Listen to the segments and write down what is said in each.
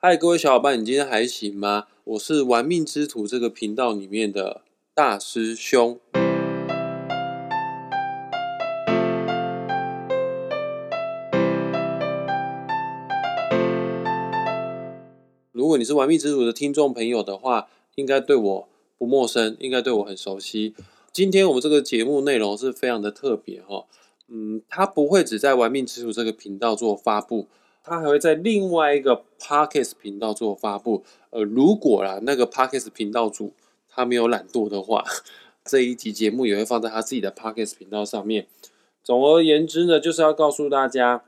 嗨，各位小伙伴，你今天还行吗？我是玩命之徒这个频道里面的大师兄。如果你是玩命之徒的听众朋友的话，应该对我不陌生，应该对我很熟悉。今天我们这个节目内容是非常的特别哈，嗯，它不会只在玩命之徒这个频道做发布。它还会在另外一个 Podcast 频道做发布。呃，如果啦那个 Podcast 频道主他没有懒惰的话，这一集节目也会放在他自己的 Podcast 频道上面。总而言之呢，就是要告诉大家，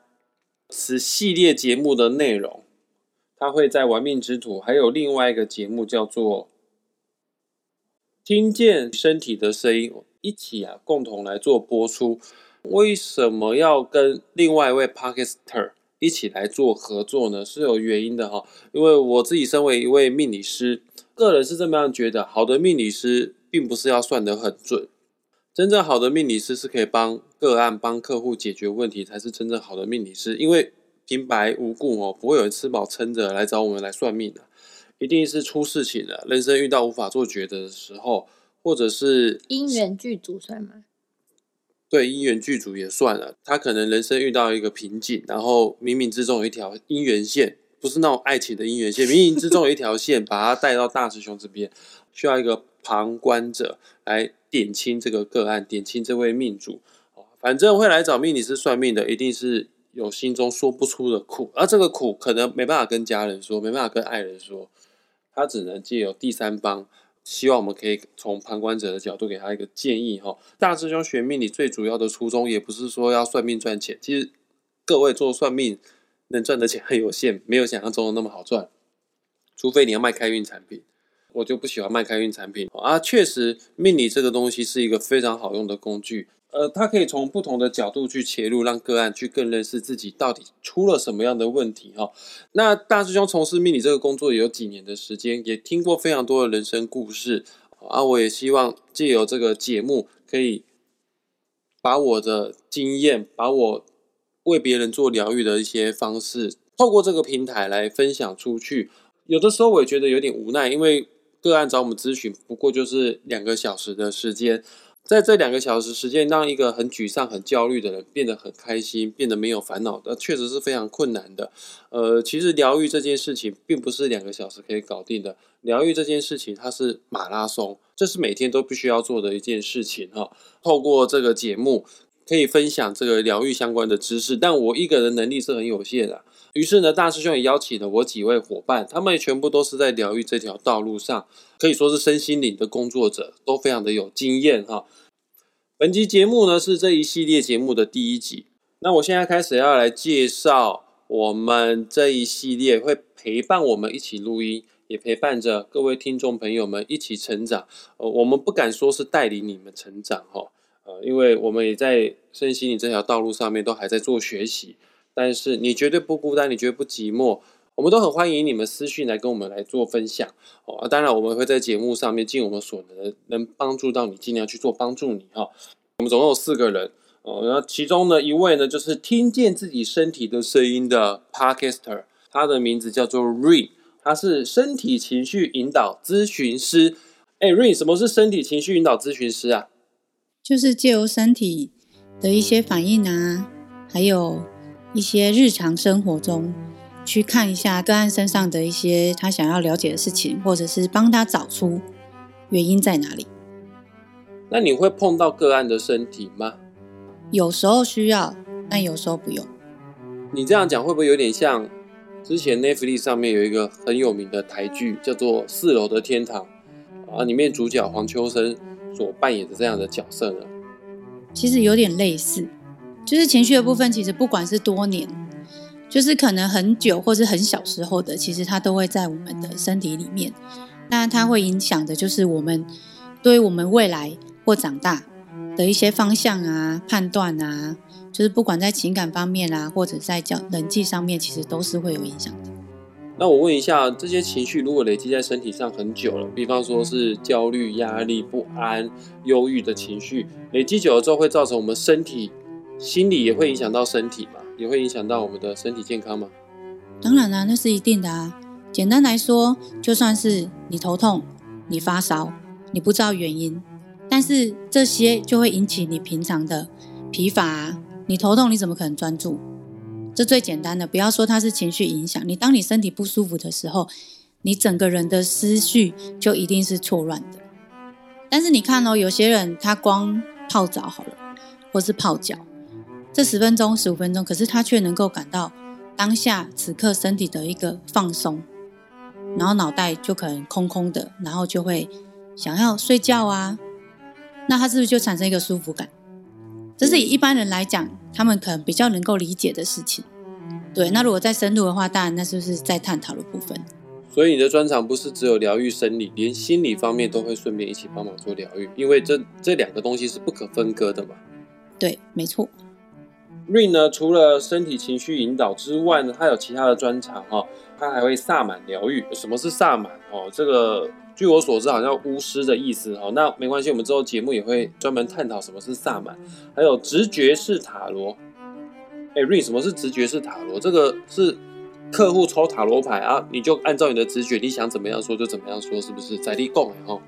此系列节目的内容，它会在玩命之徒还有另外一个节目叫做《听见身体的声音》，一起啊共同来做播出。为什么要跟另外一位 Podcaster？一起来做合作呢，是有原因的哈。因为我自己身为一位命理师，个人是这么样觉得：好的命理师并不是要算得很准，真正好的命理师是可以帮个案、帮客户解决问题，才是真正好的命理师。因为平白无故哦，不会有人吃饱撑着来找我们来算命的，一定是出事情了，人生遇到无法做抉择的时候，或者是因缘具足算吗？对因缘剧组也算了，他可能人生遇到一个瓶颈，然后冥冥之中有一条姻缘线，不是那种爱情的姻缘线，冥冥之中有一条线把他带到大师兄这边，需要一个旁观者来点清这个个案，点清这位命主。反正会来找命理师算命的，一定是有心中说不出的苦，而这个苦可能没办法跟家人说，没办法跟爱人说，他只能借由第三方。希望我们可以从旁观者的角度给他一个建议哈。大师兄学命理最主要的初衷也不是说要算命赚钱，其实各位做算命能赚的钱很有限，没有想象中的那么好赚。除非你要卖开运产品，我就不喜欢卖开运产品啊。确实，命理这个东西是一个非常好用的工具。呃，他可以从不同的角度去切入，让个案去更认识自己到底出了什么样的问题哈。那大师兄从事命理这个工作也有几年的时间，也听过非常多的人生故事啊。我也希望借由这个节目，可以把我的经验，把我为别人做疗愈的一些方式，透过这个平台来分享出去。有的时候我也觉得有点无奈，因为个案找我们咨询，不过就是两个小时的时间。在这两个小时时间，让一个很沮丧、很焦虑的人变得很开心，变得没有烦恼，那确实是非常困难的。呃，其实疗愈这件事情并不是两个小时可以搞定的。疗愈这件事情，它是马拉松，这是每天都必须要做的一件事情哈。透过这个节目，可以分享这个疗愈相关的知识，但我一个人能力是很有限的。于是呢，大师兄也邀请了我几位伙伴，他们也全部都是在疗愈这条道路上，可以说是身心灵的工作者，都非常的有经验哈。本集节目呢是这一系列节目的第一集，那我现在开始要来介绍我们这一系列会陪伴我们一起录音，也陪伴着各位听众朋友们一起成长。呃，我们不敢说是带领你们成长哈，呃，因为我们也在身心灵这条道路上面都还在做学习。但是你绝对不孤单，你绝对不寂寞，我们都很欢迎你们私讯来跟我们来做分享哦。当然，我们会在节目上面尽我们所能，能帮助到你，尽量去做帮助你哈。我们总共有四个人哦，然后其中呢一位呢就是听见自己身体的声音的 Podcaster，他的名字叫做 Rain，他是身体情绪引导咨询师。哎，Rain，什么是身体情绪引导咨询师啊？就是借由身体的一些反应啊，还有。一些日常生活中，去看一下个案身上的一些他想要了解的事情，或者是帮他找出原因在哪里。那你会碰到个案的身体吗？有时候需要，但有时候不用。你这样讲会不会有点像之前 Netflix 上面有一个很有名的台剧，叫做《四楼的天堂》啊，里面主角黄秋生所扮演的这样的角色呢？其实有点类似。就是情绪的部分，其实不管是多年，就是可能很久，或是很小时候的，其实它都会在我们的身体里面。那它会影响的，就是我们对我们未来或长大的一些方向啊、判断啊，就是不管在情感方面啊，或者在交人际上面，其实都是会有影响的。那我问一下，这些情绪如果累积在身体上很久了，比方说是焦虑、压力、不安、忧郁的情绪，累积久了之后，会造成我们身体。心理也会影响到身体嘛，也会影响到我们的身体健康吗？当然啦，那是一定的啊。简单来说，就算是你头痛、你发烧，你不知道原因，但是这些就会引起你平常的疲乏啊。你头痛，你怎么可能专注？这最简单的，不要说它是情绪影响。你当你身体不舒服的时候，你整个人的思绪就一定是错乱的。但是你看哦，有些人他光泡澡好了，或是泡脚，这十分钟、十五分钟，可是他却能够感到当下此刻身体的一个放松，然后脑袋就可能空空的，然后就会想要睡觉啊。那他是不是就产生一个舒服感？这是以一般人来讲，他们可能比较能够理解的事情。对，那如果再深入的话，当然那是不是在探讨的部分？所以你的专长不是只有疗愈生理，连心理方面都会顺便一起帮忙做疗愈，因为这这两个东西是不可分割的嘛。对，没错。Rain 呢，除了身体情绪引导之外呢，他有其他的专长哈，他还会萨满疗愈。什么是萨满哦？这个。据我所知，好像巫师的意思哦，那没关系，我们之后节目也会专门探讨什么是萨满，还有直觉式塔罗。哎，Ray，什么是直觉式塔罗？这个是客户抽塔罗牌啊，你就按照你的直觉，你想怎么样说就怎么样说，是不是？在地供哈？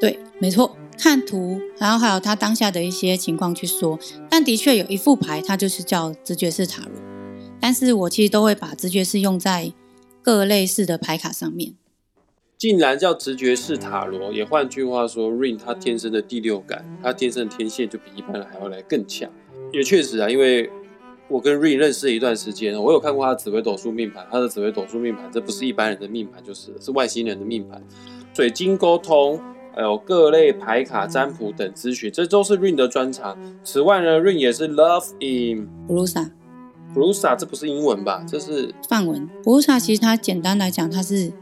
对，没错，看图，然后还有他当下的一些情况去说。但的确有一副牌，它就是叫直觉式塔罗。但是我其实都会把直觉式用在各类似的牌卡上面。竟然叫直觉式塔罗，也换句话说，Rain 他天生的第六感，他天生的天线就比一般人还要来更强。也确实啊，因为我跟 Rain 认识一段时间，我有看过他的紫微斗数命盘，他的紫微斗数命盘，这不是一般人的命盘，就是是外星人的命盘。水晶沟通，还有各类牌卡占卜等咨询，这都是 Rain 的专长。此外呢，Rain 也是 Love in Brusa，Brusa 这不是英文吧？这是梵文。Brusa 其实它简单来讲，它是。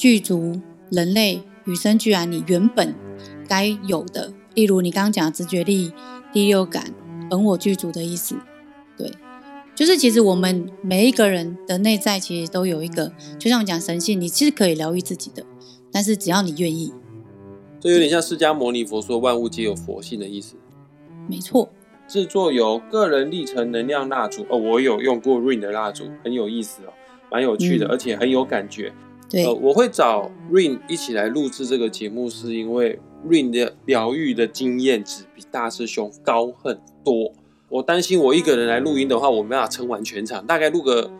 具足人类与生俱来你原本该有的，例如你刚刚讲直觉力、第六感、本我具足的意思。对，就是其实我们每一个人的内在其实都有一个，就像我讲神性，你其实可以疗愈自己的，但是只要你愿意。这有点像释迦牟尼佛说万物皆有佛性的意思。没错。制作有个人历程能量蜡烛哦，我有用过 Rain 的蜡烛，很有意思哦，蛮有趣的，而且很有感觉。呃，我会找 Rain 一起来录制这个节目，是因为 Rain 的疗愈的经验值比大师兄高很多。我担心我一个人来录音的话，我没办法撑完全场，大概录个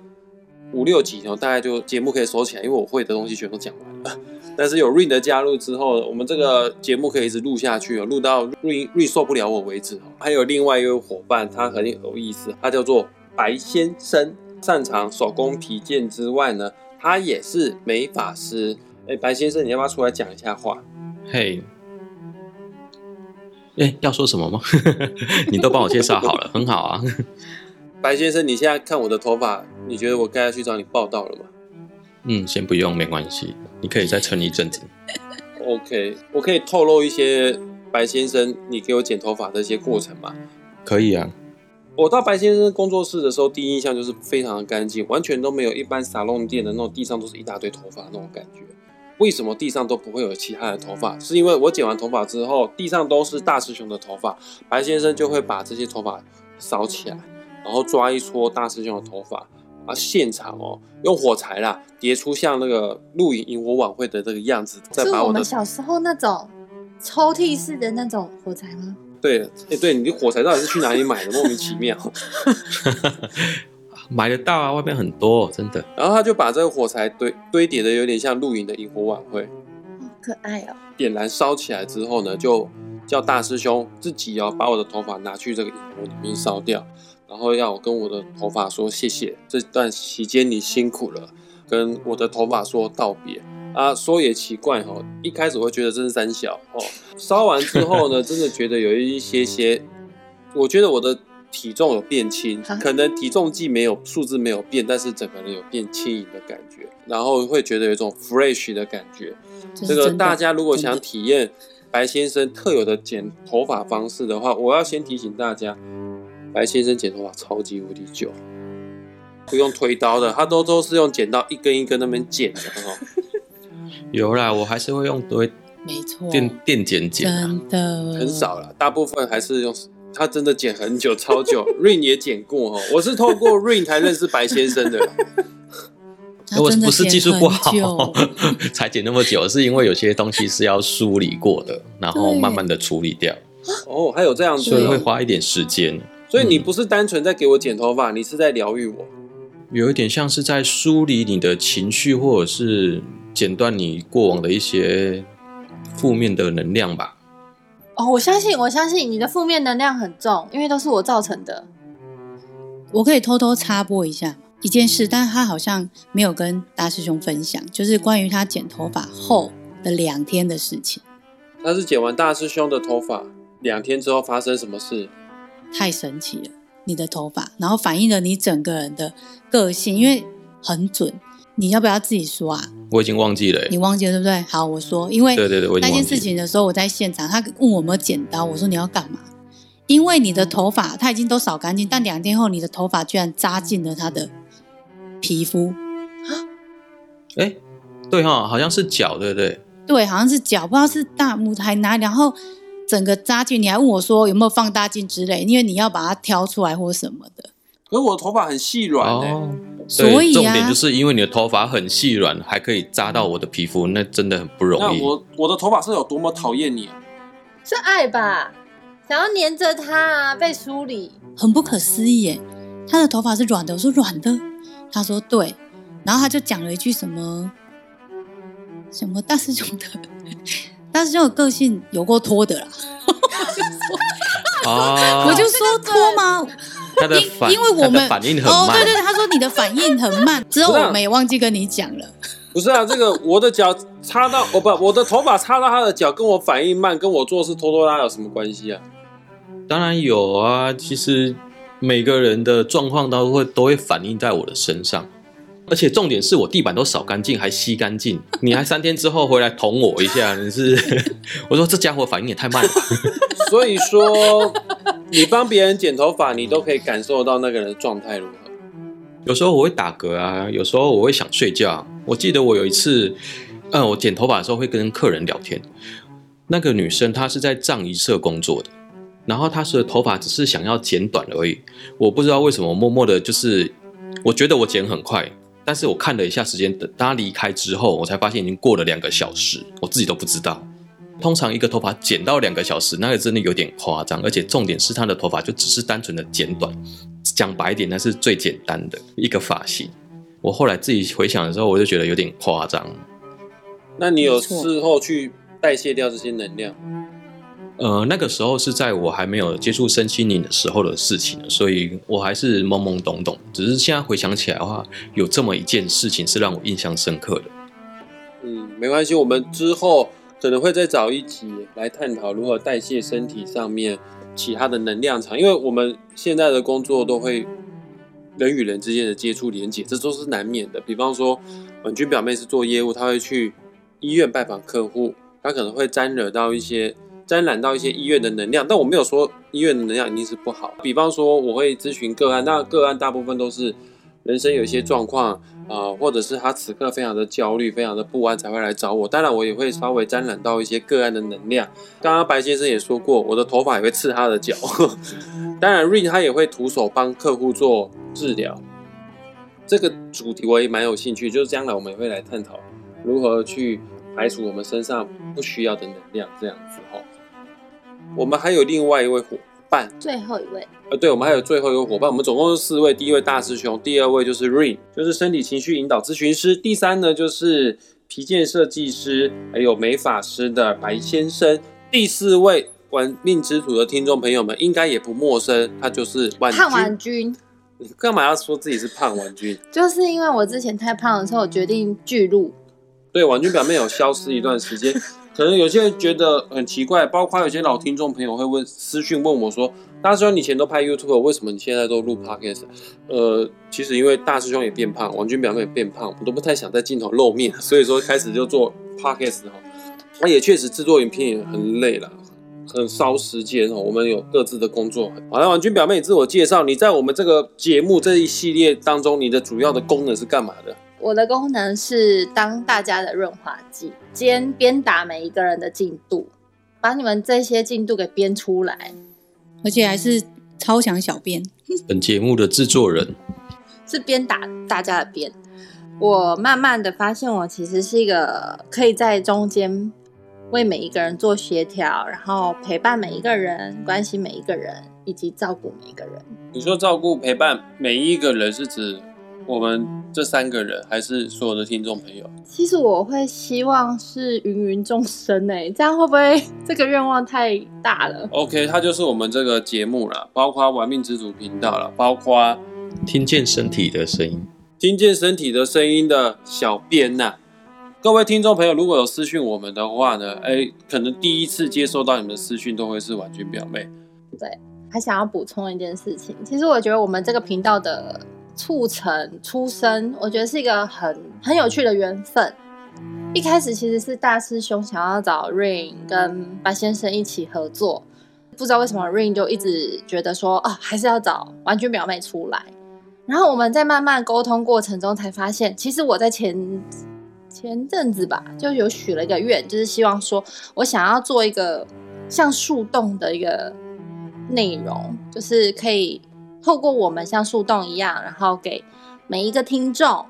五六集，然后大概就节目可以收起来，因为我会的东西全都讲完了。但是有 Rain 的加入之后，我们这个节目可以一直录下去哦，录到 Rain Rain 受不了我为止哦。还有另外一位伙伴，他很有意思，他叫做白先生，擅长手工皮件之外呢。他也是美法师，哎，白先生，你要不要出来讲一下话？嘿，哎，要说什么吗？你都帮我介绍好了，很好啊。白先生，你现在看我的头发，你觉得我该要去找你报道了吗？嗯，先不用，没关系，你可以再撑一阵子。OK，我可以透露一些白先生你给我剪头发的一些过程吗？可以啊。我到白先生工作室的时候，第一印象就是非常的干净，完全都没有一般沙龙店的那种地上都是一大堆头发那种感觉。为什么地上都不会有其他的头发？是因为我剪完头发之后，地上都是大师兄的头发，白先生就会把这些头发扫起来，然后抓一撮大师兄的头发，啊，现场哦用火柴啦叠出像那个露营萤火晚会的这个样子，再把我们小时候那种抽屉式的那种火柴吗？对，哎，对，你的火柴到底是去哪里买的？莫名其妙，买得到啊，外面很多，真的。然后他就把这个火柴堆堆叠的有点像露营的萤火晚会，好可爱哦。点燃烧起来之后呢，就叫大师兄自己哦，把我的头发拿去这个萤火里面烧掉，然后要我跟我的头发说谢谢，这段期间你辛苦了，跟我的头发说道别。啊，说也奇怪哈，一开始会觉得这是三小哦，烧完之后呢，真的觉得有一些些，我觉得我的体重有变轻，可能体重计没有数字没有变，但是整个人有变轻盈的感觉，然后会觉得有一种 fresh 的感觉。这个大家如果想体验白先生特有的剪头发方式的话，我要先提醒大家，白先生剪头发超级无敌久，不用推刀的，他都都是用剪刀一根一根那边剪的哦。有啦，我还是会用对，没错，电电剪剪，真的很少了，大部分还是用。他真的剪很久，超久。Rain 也剪过哦，我是透过 Rain 才认识白先生的。我不是技术不好才剪那么久，是因为有些东西是要梳理过的，然后慢慢的处理掉，哦，还有这样子所以会哦，花一点时间。所以你不是单纯在给我剪头发，你是在疗愈我。有一点像是在梳理你的情绪，或者是剪断你过往的一些负面的能量吧。哦，我相信，我相信你的负面能量很重，因为都是我造成的。我可以偷偷插播一下一件事，但是他好像没有跟大师兄分享，就是关于他剪头发后的两天的事情，他是剪完大师兄的头发，两天之后发生什么事？太神奇了。你的头发，然后反映了你整个人的个性，因为很准。你要不要自己说啊？我已经忘记了、欸你忘记了对不对？好，我说，因为对对对，那件。事情的时候，我在现场，他问我有没有剪刀，我说你要干嘛？因为你的头发他已经都扫干净，但两天后你的头发居然扎进了他的皮肤，哎、对哈，好像是脚，对不对？对，好像是脚，不知道是大拇还哪里，然后整个扎进，你还问我说有没有放大镜之类，因为你要把它挑出来或什么的。可是我的头发很细软欸、哦，所以啊重点就是因为你的头发很细软，还可以扎到我的皮肤，那真的很不容易。那我我的头发是有多么讨厌你啊？是爱吧？想要黏着它啊，被梳理。很不可思议耶！他的头发是软的，我说软的，他说对，然后他就讲了一句什么什么大师兄的大师兄的个性有过拖的啦，啊，我就说拖吗？因他的反，因为我们他的反应很哦，慢，对对对，他说你的反应很慢，之后我们也忘记跟你讲了。不是啊，这个我的脚插到我不，我的头发插到他的脚，跟我反应慢，跟我做事拖拖拉拉有什么关系啊？当然有啊。其实每个人的状况都会都会反映在我的身上，而且重点是我地板都扫干净，还吸干净，你还三天之后回来捅我一下，你是？我说这家伙反应也太慢了吧。所以说，你帮别人剪头发，你都可以感受到那个人的状态如何。有时候我会打嗝啊，有时候我会想睡觉。我记得我有一次，嗯，我剪头发的时候会跟客人聊天，那个女生她是在葬仪社工作的，然后她的头发只是想要剪短而已。我不知道为什么，默默的就是，我觉得我剪很快，但是我看了一下时间，等他离开之后，我才发现已经过了两个小时，我自己都不知道。通常一个头发剪到两个小时，那个真的有点夸张，而且重点是他的头发就只是单纯的剪短，讲白一点，那是最简单的一个发型。我后来自己回想的时候，我就觉得有点夸张。那你有事后去代谢掉这些能量？呃，那个时候是在我还没有接触身心灵的时候的事情，所以我还是懵懵懂懂。只是现在回想起来的话，有这么一件事情是让我印象深刻的。嗯，没关系，我们之后可能会再找一集来探讨如何代谢身体上面其他的能量场，因为我们现在的工作都会人与人之间的接触连接，这都是难免的。比方说，婉君表妹是做业务，她会去医院拜访客户，她可能会沾惹到一些。沾染到一些医院的能量，但我没有说医院的能量一定是不好。比方说，我会咨询个案，那个案大部分都是人生有一些状况，啊、或者是他此刻非常的焦虑、非常的不安才会来找我。当然，我也会稍微沾染到一些个案的能量。刚刚白先生也说过，我的头发也会刺他的脚。当然，Rain 他也会徒手帮客户做治疗。这个主题我也蛮有兴趣，就是将来我们也会来探讨如何去排除我们身上不需要的能量，这样子哈。我们还有另外一位伙伴，最后一位，呃，对，我们还有最后一个伙伴，我们总共是四位。第一位大师兄，第二位就是 Rain，就是身体情绪引导咨询师。第三呢就是皮件设计师，还有美发师的白先生。第四位玩命之土的听众朋友们应该也不陌生，他就是婉胖婉君。君，你干嘛要说自己是胖婉君？就是因为我之前太胖的时候，我决定巨鹿。对，婉君表面有消失一段时间，可能有些人觉得很奇怪，包括有些老听众朋友会问私讯问我说：“大师兄，你以前都拍 YouTube，为什么你现在都录 Podcast？” 呃，其实因为大师兄也变胖，王军表妹也变胖，我都不太想在镜头露面，所以说开始就做 Podcast 哈。那也确实制作影片也很累了。很烧时间哦，我们有各自的工作。好，了，王军表妹，你自我介绍，你在我们这个节目这一系列当中，你的主要的功能是干嘛的？我的功能是当大家的润滑剂，兼鞭打每一个人的进度，把你们这些进度给编出来，而且还是超强小编，本节目的制作人，是鞭打大家的鞭。我慢慢的发现，我其实是一个可以在中间为每一个人做协调，然后陪伴每一个人，关心每一个人，以及照顾每一个人。你说照顾陪伴每一个人是指我们这三个人，还是所有的听众朋友？其实我会希望是芸芸众生呢，这样会不会这个愿望太大了？OK，它就是我们这个节目了，包括玩命之主频道了，包括听见身体的声音，听见身体的声音的小编呐、各位听众朋友，如果有私讯我们的话呢，哎，可能第一次接收到你们的私讯都会是婉君表妹。对还想要补充一件事情，其实我觉得我们这个频道的促成出生，我觉得是一个很很有趣的缘分。一开始其实是大师兄想要找 Rain 跟白先生一起合作，不知道为什么 Rain 就一直觉得说啊，还是要找玩具表妹出来。然后我们在慢慢沟通过程中才发现，其实我在前前阵子吧，就有许了一个愿，就是希望说我想要做一个像树洞的一个内容，就是可以透过我们像树洞一样，然后给每一个听众，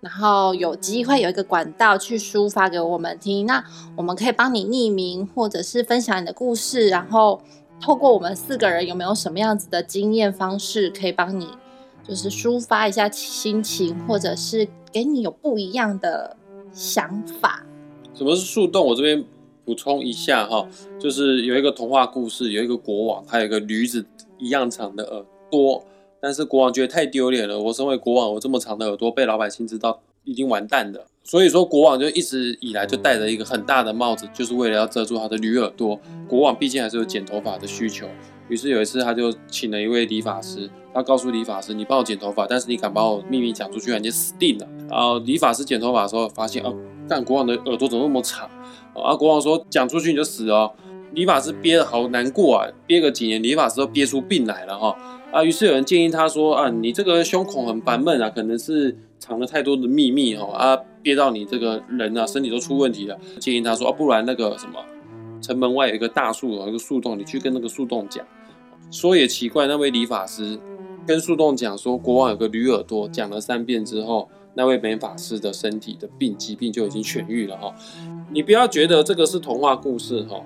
然后有机会有一个管道去抒发给我们听。那我们可以帮你匿名，或者是分享你的故事，然后透过我们四个人有没有什么样子的经验方式，可以帮你就是抒发一下心情，或者是给你有不一样的想法。什么是树洞？我这边补充一下哈，就是有一个童话故事，有一个国王，他有一个驴子一样长的耳多，但是国王觉得太丢脸了，我身为国王，我这么长的耳朵被老百姓知道，已经完蛋了。所以说，国王就一直以来就戴着一个很大的帽子，就是为了要遮住他的驴耳朵。国王毕竟还是有剪头发的需求，于是有一次他就请了一位理发师，他告诉理发师：“你帮我剪头发，但是你敢把我秘密讲出去，你就死定了。”然后理发师剪头发的时候发现，哦，干国王的耳朵怎么那么长？啊，国王说讲出去你就死哦。理发师憋得好难过啊，憋个几年，理发师都憋出病来了哈。啊，于是有人建议他说啊，你这个胸口很烦闷啊，可能是藏了太多的秘密哈啊，憋到你这个人啊身体都出问题了。建议他说啊，不然那个什么，城门外有一个大树，有一个树洞，你去跟那个树洞讲。说也奇怪，那位理发师跟树洞讲说国王有个驴耳朵，讲了三遍之后，那位美发师的身体的病疾病就已经痊愈了哈。你不要觉得这个是童话故事哈，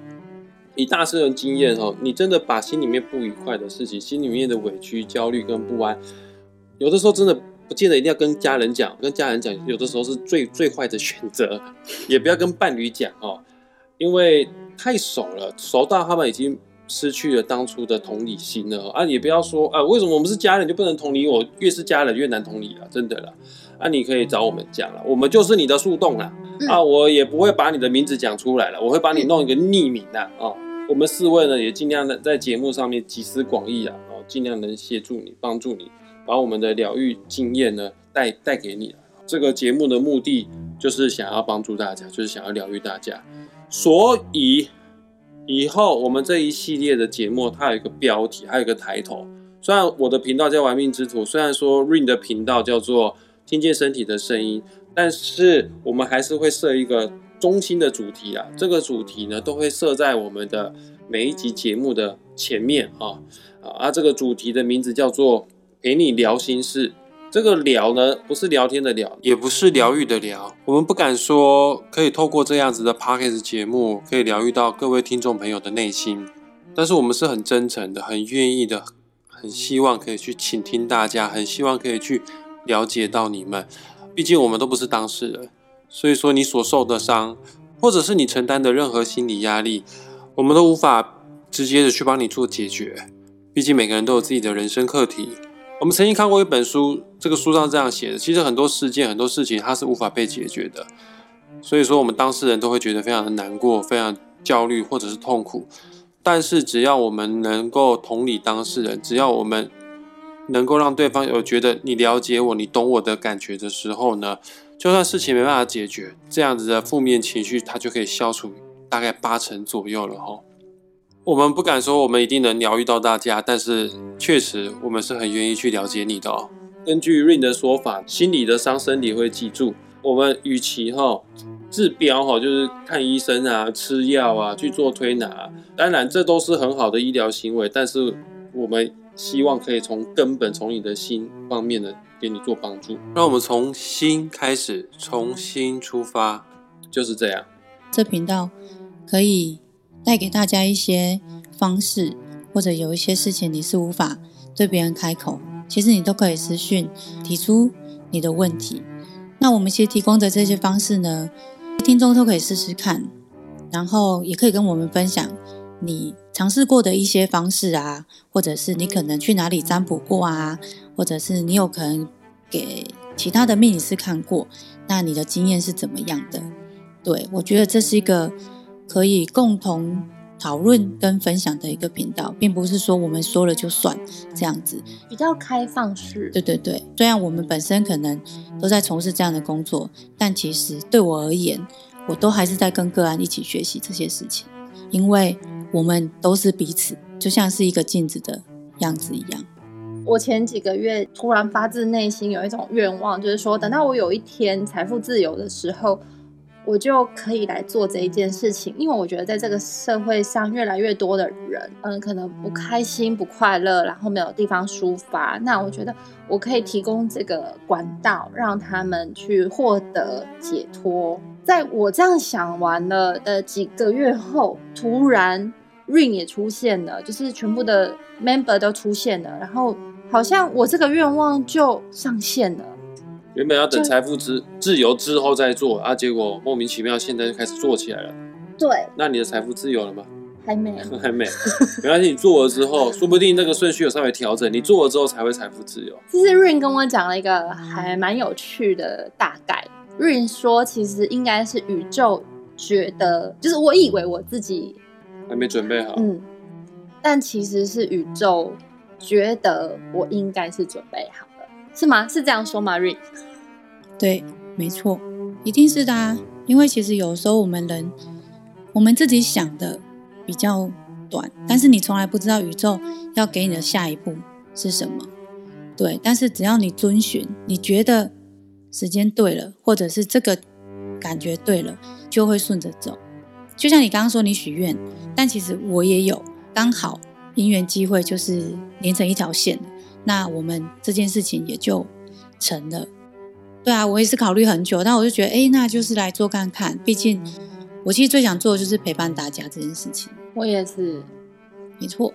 以大师的经验哦，你真的把心里面不愉快的事情、心里面的委屈、焦虑跟不安，有的时候真的不见得一定要跟家人讲，跟家人讲有的时候是最最坏的选择，也不要跟伴侣讲哦，因为太熟了，熟到他们已经失去了当初的同理心了啊！也不要说啊，为什么我们是家人就不能同理我？越是家人越难同理了，真的了。啊，你可以找我们讲了，我们就是你的树洞啦。啊，我也不会把你的名字讲出来了，我会把你弄一个匿名的啊。我们四位呢也尽量的在节目上面集思广益啊，哦，尽量能协助你，帮助你，把我们的疗愈经验呢带带给你。这个节目的目的就是想要帮助大家，就是想要疗愈大家，所以以后我们这一系列的节目它有一个标题，还有一个抬头。虽然我的频道叫玩命之徒，虽然说 Rain 的频道叫做听见身体的声音，但是我们还是会设一个中心的主题啊。这个主题呢，都会设在我们的每一集节目的前面啊啊啊！这个主题的名字叫做陪你聊心事。这个聊呢，不是聊天的聊，也不是疗愈的疗。我们不敢说可以透过这样子的 podcast 节目，可以疗愈到各位听众朋友的内心，但是我们是很真诚的，很愿意的，很希望可以去倾听大家，很希望可以去了解到你们。毕竟我们都不是当事人，所以说你所受的伤，或者是你承担的任何心理压力，我们都无法直接的去帮你做解决。毕竟每个人都有自己的人生课题。我们曾经看过一本书，这个书上这样写的：其实很多事件、很多事情，它是无法被解决的。所以说，我们当事人都会觉得非常的难过、非常焦虑或者是痛苦。但是，只要我们能够同理当事人，只要我们能够让对方有觉得你了解我、你懂我的感觉的时候呢，就算事情没办法解决，这样子的负面情绪它就可以消除大概八成左右了哈。我们不敢说我们一定能疗愈到大家，但是确实我们是很愿意去了解你的哦。根据 Rain 的说法，心理的伤身体会记住。我们与其哈治标哈，就是看医生啊、吃药啊、去做推拿，当然这都是很好的医疗行为，但是我们希望可以从根本，从你的心方面的给你做帮助。让我们从心开始，重新出发，就是这样。这频道可以带给大家一些方式，或者有一些事情你是无法对别人开口，其实你都可以私讯提出你的问题。那我们其实提供的这些方式呢，听众都可以试试看，然后也可以跟我们分享你尝试过的一些方式啊，或者是你可能去哪里占卜过啊，或者是你有可能给其他的命理师看过，那你的经验是怎么样的？对我觉得这是一个可以共同讨论跟分享的一个频道，并不是说我们说了就算这样子。比较开放式。对对对，虽然我们本身可能都在从事这样的工作，但其实对我而言，我都还是在跟个案一起学习这些事情，因为我们都是彼此，就像是一个镜子的样子一样。我前几个月突然发自内心有一种愿望，就是说，等到我有一天财富自由的时候。我就可以来做这一件事情，因为我觉得在这个社会上，越来越多的人，嗯，可能不开心、不快乐，然后没有地方抒发。那我觉得我可以提供这个管道，让他们去获得解脱。在我这样想完了的几个月后，突然 Ring 也出现了，就是全部的 Member 都出现了，然后好像我这个愿望就上线了。原本要等财富自自由之后再做啊，结果莫名其妙现在就开始做起来了。对，那你的财富自由了吗？还没，还没。没关系，你做了之后，说不定那个顺序有稍微调整，你做了之后才会财富自由。其实 Rain 跟我讲了一个还蛮有趣的大概。Rain 说，其实应该是宇宙觉得，就是我以为我自己还没准备好，嗯，但其实是宇宙觉得我应该是准备好了，是吗？是这样说吗，Rain？对，没错，一定是的啊！因为其实有时候我们人，我们自己想的比较短，但是你从来不知道宇宙要给你的下一步是什么。对，但是只要你遵循，你觉得时间对了，或者是这个感觉对了，就会顺着走。就像你刚刚说你许愿，但其实我也有刚好姻缘机会，就是连成一条线，那我们这件事情也就成了。对啊，我也是考虑很久，但我就觉得，哎，那就是来做看看。毕竟，我其实最想做的就是陪伴大家这件事情。我也是，没错。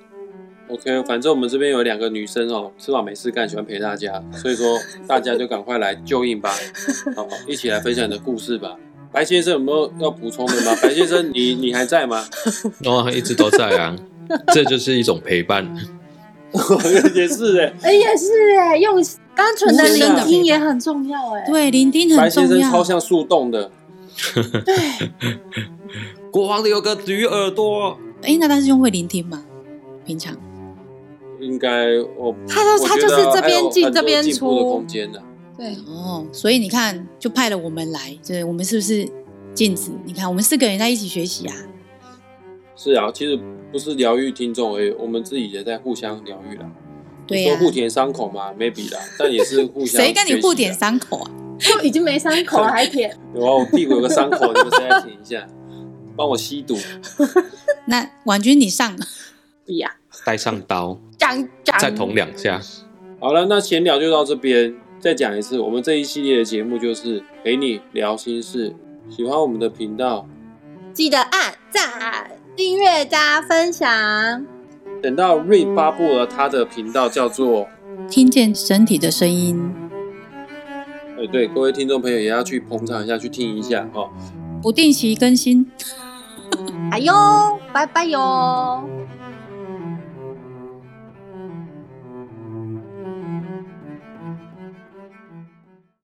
OK，反正我们这边有两个女生哦，吃饱没事干，喜欢陪大家，所以说大家就赶快来救应吧，好，一起来分享你的故事吧。白先生有没有要补充的吗？白先生，你你还在吗？哦，一直都在啊，这就是一种陪伴。也是哎，哎也是哎，用。单纯的聆听也很重要哎，对，聆听很重要。白先生超像树洞的，对。国王的有个驴耳朵，哎，那大师兄会聆听吗？平常应该我，他说他就是这边进这边出的空间的，对哦，所以你看，就派了我们来，就是我们是不是镜子？你看，我们四个人在一起学习啊。是啊，其实不是疗愈听众而已，我们自己也在互相疗愈了。对呀，互舔伤口嘛，，maybe 啦，但也是互相。谁跟你互舔伤口啊？就已经没伤口了，还舔？有啊，我屁股有个伤口，你们谁来舔一下？帮我吸毒。那婉君你上。不要。带上刀。讲讲。再捅两下。好了，那闲聊就到这边。再讲一次，我们这一系列的节目就是陪你聊心事。喜欢我们的频道，记得按赞、订阅、加分享。等到瑞发布了他的频道，叫做“听见身体的声音”。哎，对，各位听众朋友也要去捧场一下，去听一下哦。不定期更新。哎呦，拜拜哟。